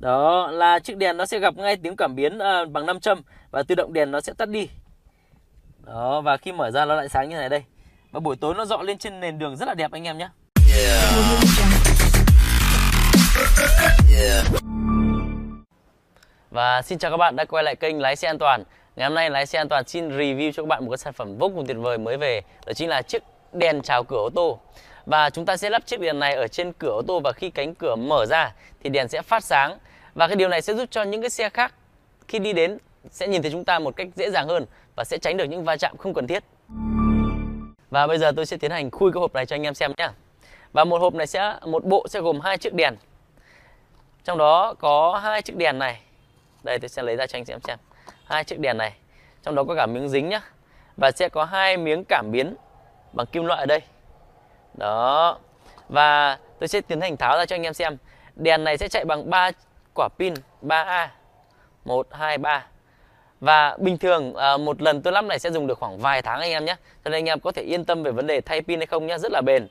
đó là chiếc đèn nó sẽ gặp ngay tiếng cảm biến à, bằng nam châm và tự động đèn nó sẽ tắt đi đó và khi mở ra nó lại sáng như này đây và buổi tối nó dọ lên trên nền đường rất là đẹp anh em nhé Và xin chào các bạn đã quay lại kênh Lái xe an toàn. Ngày hôm nay Lái xe an toàn xin review cho các bạn một cái sản phẩm vô cùng tuyệt vời mới về. Đó chính là chiếc đèn chào cửa ô tô. Và chúng ta sẽ lắp chiếc đèn này ở trên cửa ô tô và khi cánh cửa mở ra thì đèn sẽ phát sáng. Và cái điều này sẽ giúp cho những cái xe khác khi đi đến sẽ nhìn thấy chúng ta một cách dễ dàng hơn và sẽ tránh được những va chạm không cần thiết. Và bây giờ tôi sẽ tiến hành khui cái hộp này cho anh em xem nhé. Và một hộp này sẽ, một bộ sẽ gồm hai chiếc đèn. Trong đó có hai chiếc đèn này. Đây, tôi sẽ lấy ra cho anh xem xem. Hai chiếc đèn này. Trong đó có cả miếng dính nhá. Và sẽ có hai miếng cảm biến bằng kim loại ở đây. Đó. Và tôi sẽ tiến hành tháo ra cho anh em xem. Đèn này sẽ chạy bằng 3 quả pin 3A. 1 2 3. Và bình thường à, một lần tôi lắp này sẽ dùng được khoảng vài tháng anh em nhé. Cho nên anh em có thể yên tâm về vấn đề thay pin hay không nhé, rất là bền.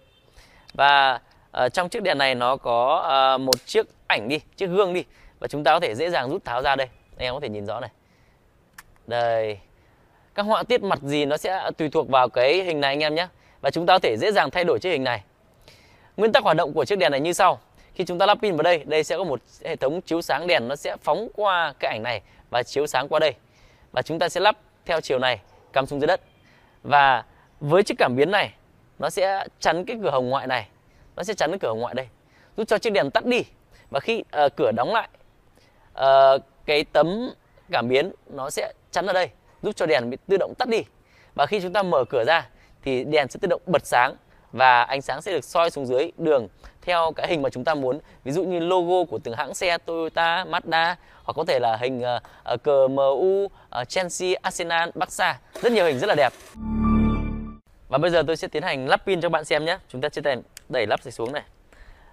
Và à, trong chiếc đèn này nó có à, một chiếc ảnh đi, chiếc gương đi và chúng ta có thể dễ dàng rút tháo ra đây. Anh em có thể nhìn rõ này. Đây. Các họa tiết mặt gì nó sẽ tùy thuộc vào cái hình này anh em nhé. Và chúng ta có thể dễ dàng thay đổi chiếc hình này. Nguyên tắc hoạt động của chiếc đèn này như sau. Khi chúng ta lắp pin vào đây, đây sẽ có một hệ thống chiếu sáng đèn nó sẽ phóng qua cái ảnh này và chiếu sáng qua đây. Và chúng ta sẽ lắp theo chiều này cắm xuống dưới đất. Và với chiếc cảm biến này nó sẽ chắn cái cửa hồng ngoại này nó sẽ chắn cái cửa hồng ngoại đây giúp cho chiếc đèn tắt đi và khi uh, cửa đóng lại uh, cái tấm cảm biến nó sẽ chắn ở đây giúp cho đèn bị tự động tắt đi và khi chúng ta mở cửa ra thì đèn sẽ tự động bật sáng và ánh sáng sẽ được soi xuống dưới đường theo cái hình mà chúng ta muốn ví dụ như logo của từng hãng xe Toyota, Mazda hoặc có thể là hình uh, cờ MU, uh, ờ, Chelsea, Arsenal, Barca rất nhiều hình rất là đẹp và bây giờ tôi sẽ tiến hành lắp pin cho bạn xem nhé. Chúng ta sẽ đẩy, đẩy lắp xuống này.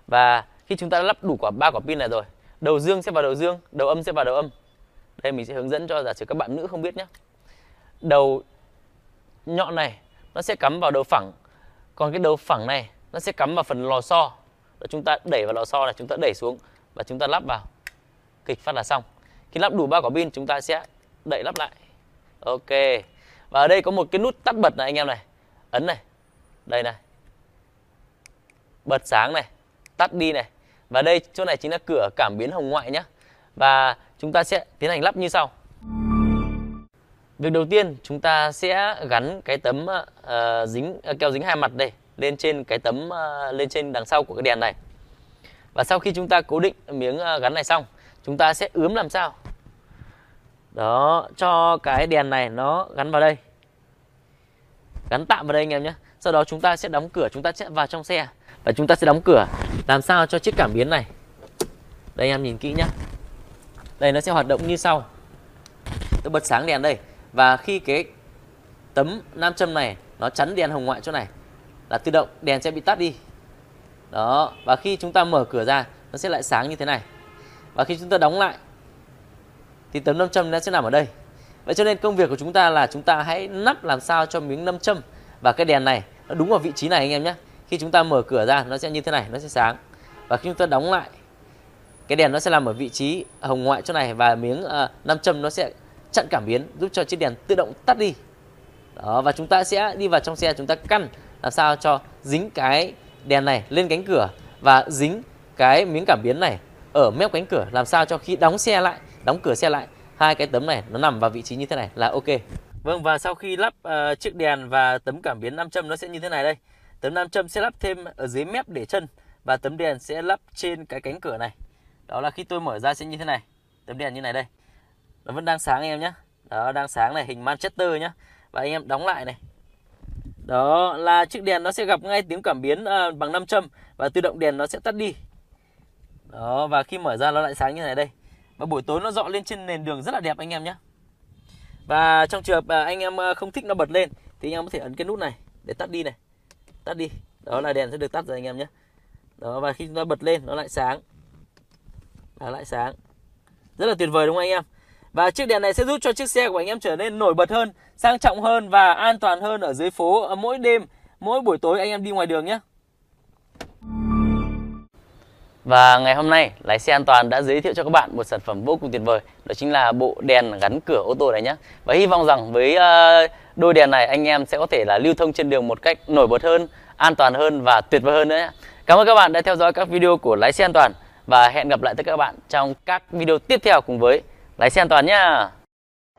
Và khi chúng ta đã lắp đủ quả ba quả pin này rồi, đầu dương sẽ vào đầu dương, đầu âm sẽ vào đầu âm. Đây mình sẽ hướng dẫn cho giả sử các bạn nữ không biết nhé. Đầu nhọn này nó sẽ cắm vào đầu phẳng. Còn cái đầu phẳng này nó sẽ cắm vào phần lò xo. và chúng ta đẩy vào lò xo này, chúng ta đẩy xuống và chúng ta lắp vào. Kịch phát là xong. Khi lắp đủ ba quả pin chúng ta sẽ đẩy lắp lại. Ok. Và ở đây có một cái nút tắt bật này anh em này ấn này đây này bật sáng này tắt đi này và đây chỗ này chính là cửa cảm biến hồng ngoại nhé và chúng ta sẽ tiến hành lắp như sau việc đầu tiên chúng ta sẽ gắn cái tấm uh, dính uh, keo dính hai mặt đây lên trên cái tấm uh, lên trên đằng sau của cái đèn này. Và sau khi chúng ta cố định miếng uh, gắn này xong chúng ta sẽ ướm làm sao? Đó cho cái đèn này nó gắn vào đây. Gắn tạm vào đây anh em nhé. Sau đó chúng ta sẽ đóng cửa chúng ta sẽ vào trong xe và chúng ta sẽ đóng cửa làm sao cho chiếc cảm biến này. Đây anh em nhìn kỹ nhé. Đây nó sẽ hoạt động như sau. Tôi bật sáng đèn đây và khi cái tấm nam châm này nó chắn đèn hồng ngoại chỗ này là tự động đèn sẽ bị tắt đi đó và khi chúng ta mở cửa ra nó sẽ lại sáng như thế này và khi chúng ta đóng lại thì tấm nam châm nó sẽ nằm ở đây Vậy cho nên công việc của chúng ta là chúng ta hãy nắp làm sao cho miếng nam châm và cái đèn này nó đúng vào vị trí này anh em nhé. Khi chúng ta mở cửa ra nó sẽ như thế này, nó sẽ sáng. Và khi chúng ta đóng lại cái đèn nó sẽ nằm ở vị trí hồng ngoại chỗ này và miếng uh, nam châm nó sẽ chặn cảm biến giúp cho chiếc đèn tự động tắt đi. Đó và chúng ta sẽ đi vào trong xe chúng ta căn làm sao cho dính cái đèn này lên cánh cửa và dính cái miếng cảm biến này ở mép cánh cửa. Làm sao cho khi đóng xe lại, đóng cửa xe lại hai cái tấm này nó nằm vào vị trí như thế này là ok. Vâng và sau khi lắp uh, chiếc đèn và tấm cảm biến nam châm nó sẽ như thế này đây. Tấm nam châm sẽ lắp thêm ở dưới mép để chân Và tấm đèn sẽ lắp trên cái cánh cửa này. Đó là khi tôi mở ra sẽ như thế này. Tấm đèn như này đây. Nó vẫn đang sáng anh em nhé Đó đang sáng này hình Manchester nhé Và anh em đóng lại này. Đó là chiếc đèn nó sẽ gặp ngay tiếng cảm biến uh, bằng nam châm Và tự động đèn nó sẽ tắt đi. Đó và khi mở ra nó lại sáng như này đây. Và buổi tối nó dọ lên trên nền đường rất là đẹp anh em nhé và trong trường hợp à, anh em à, không thích nó bật lên thì anh em có thể ấn cái nút này để tắt đi này. Tắt đi. Đó là đèn sẽ được tắt rồi anh em nhé đó và khi chúng ta bật lên nó lại sáng. Nó lại sáng. Rất là tuyệt vời đúng không anh em? Và chiếc đèn này sẽ giúp cho chiếc xe của anh em trở nên nổi bật hơn sang trọng hơn và an toàn hơn ở dưới phố ờ, mỗi đêm mỗi buổi tối anh em đi ngoài đường nhé. Và ngày hôm nay lái xe an toàn đã giới thiệu cho các bạn một sản phẩm vô cùng tuyệt vời Đó chính là bộ đèn gắn cửa ô tô này nhé. Và hy vọng rằng với ờ, đôi đèn này anh em sẽ có thể là lưu thông trên đường một cách nổi bật hơn, an toàn hơn và tuyệt vời hơn nữa nhé. Cảm ơn các bạn đã theo dõi các video của lái xe an toàn Và hẹn gặp lại tất cả các bạn trong các video tiếp theo cùng với lái xe an toàn nhé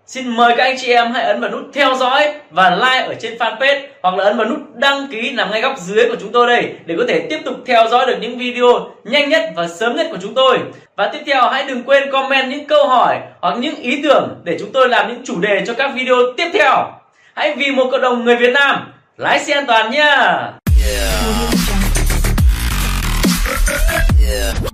Xin mời các anh chị em hãy ấn vào nút theo dõi và like ở trên fanpage hoặc là ấn vào nút đăng ký nằm ngay góc dưới của chúng tôi đây để có thể tiếp tục theo dõi được những video nhanh nhất và sớm nhất của chúng tôi. Và tiếp theo hãy đừng quên comment những câu hỏi hoặc những ý tưởng để chúng tôi làm những chủ đề cho các video tiếp theo. Hãy vì một cộng đồng người Việt Nam lái xe an toàn nha. Yeah. Yeah.